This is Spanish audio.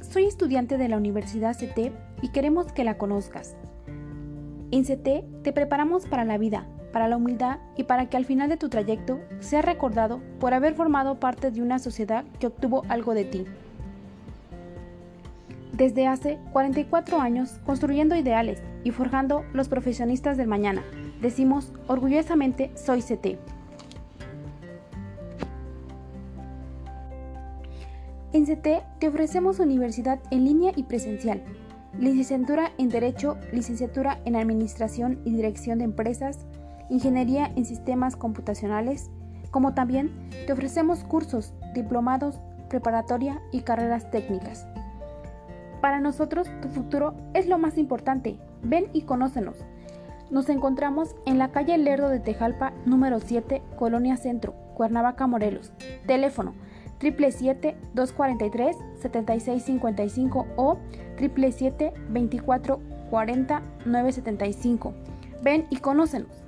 soy estudiante de la Universidad CT y queremos que la conozcas. En CT te preparamos para la vida, para la humildad y para que al final de tu trayecto seas recordado por haber formado parte de una sociedad que obtuvo algo de ti. Desde hace 44 años construyendo ideales y forjando los profesionistas del mañana, decimos orgullosamente soy CT. En CT te ofrecemos universidad en línea y presencial, licenciatura en Derecho, licenciatura en Administración y Dirección de Empresas, ingeniería en sistemas computacionales, como también te ofrecemos cursos, diplomados, preparatoria y carreras técnicas. Para nosotros tu futuro es lo más importante. Ven y conócenos. Nos encontramos en la calle Lerdo de Tejalpa, número 7, Colonia Centro, Cuernavaca, Morelos. Teléfono 777-243-7655 o 777-2440-975. Ven y conócenos.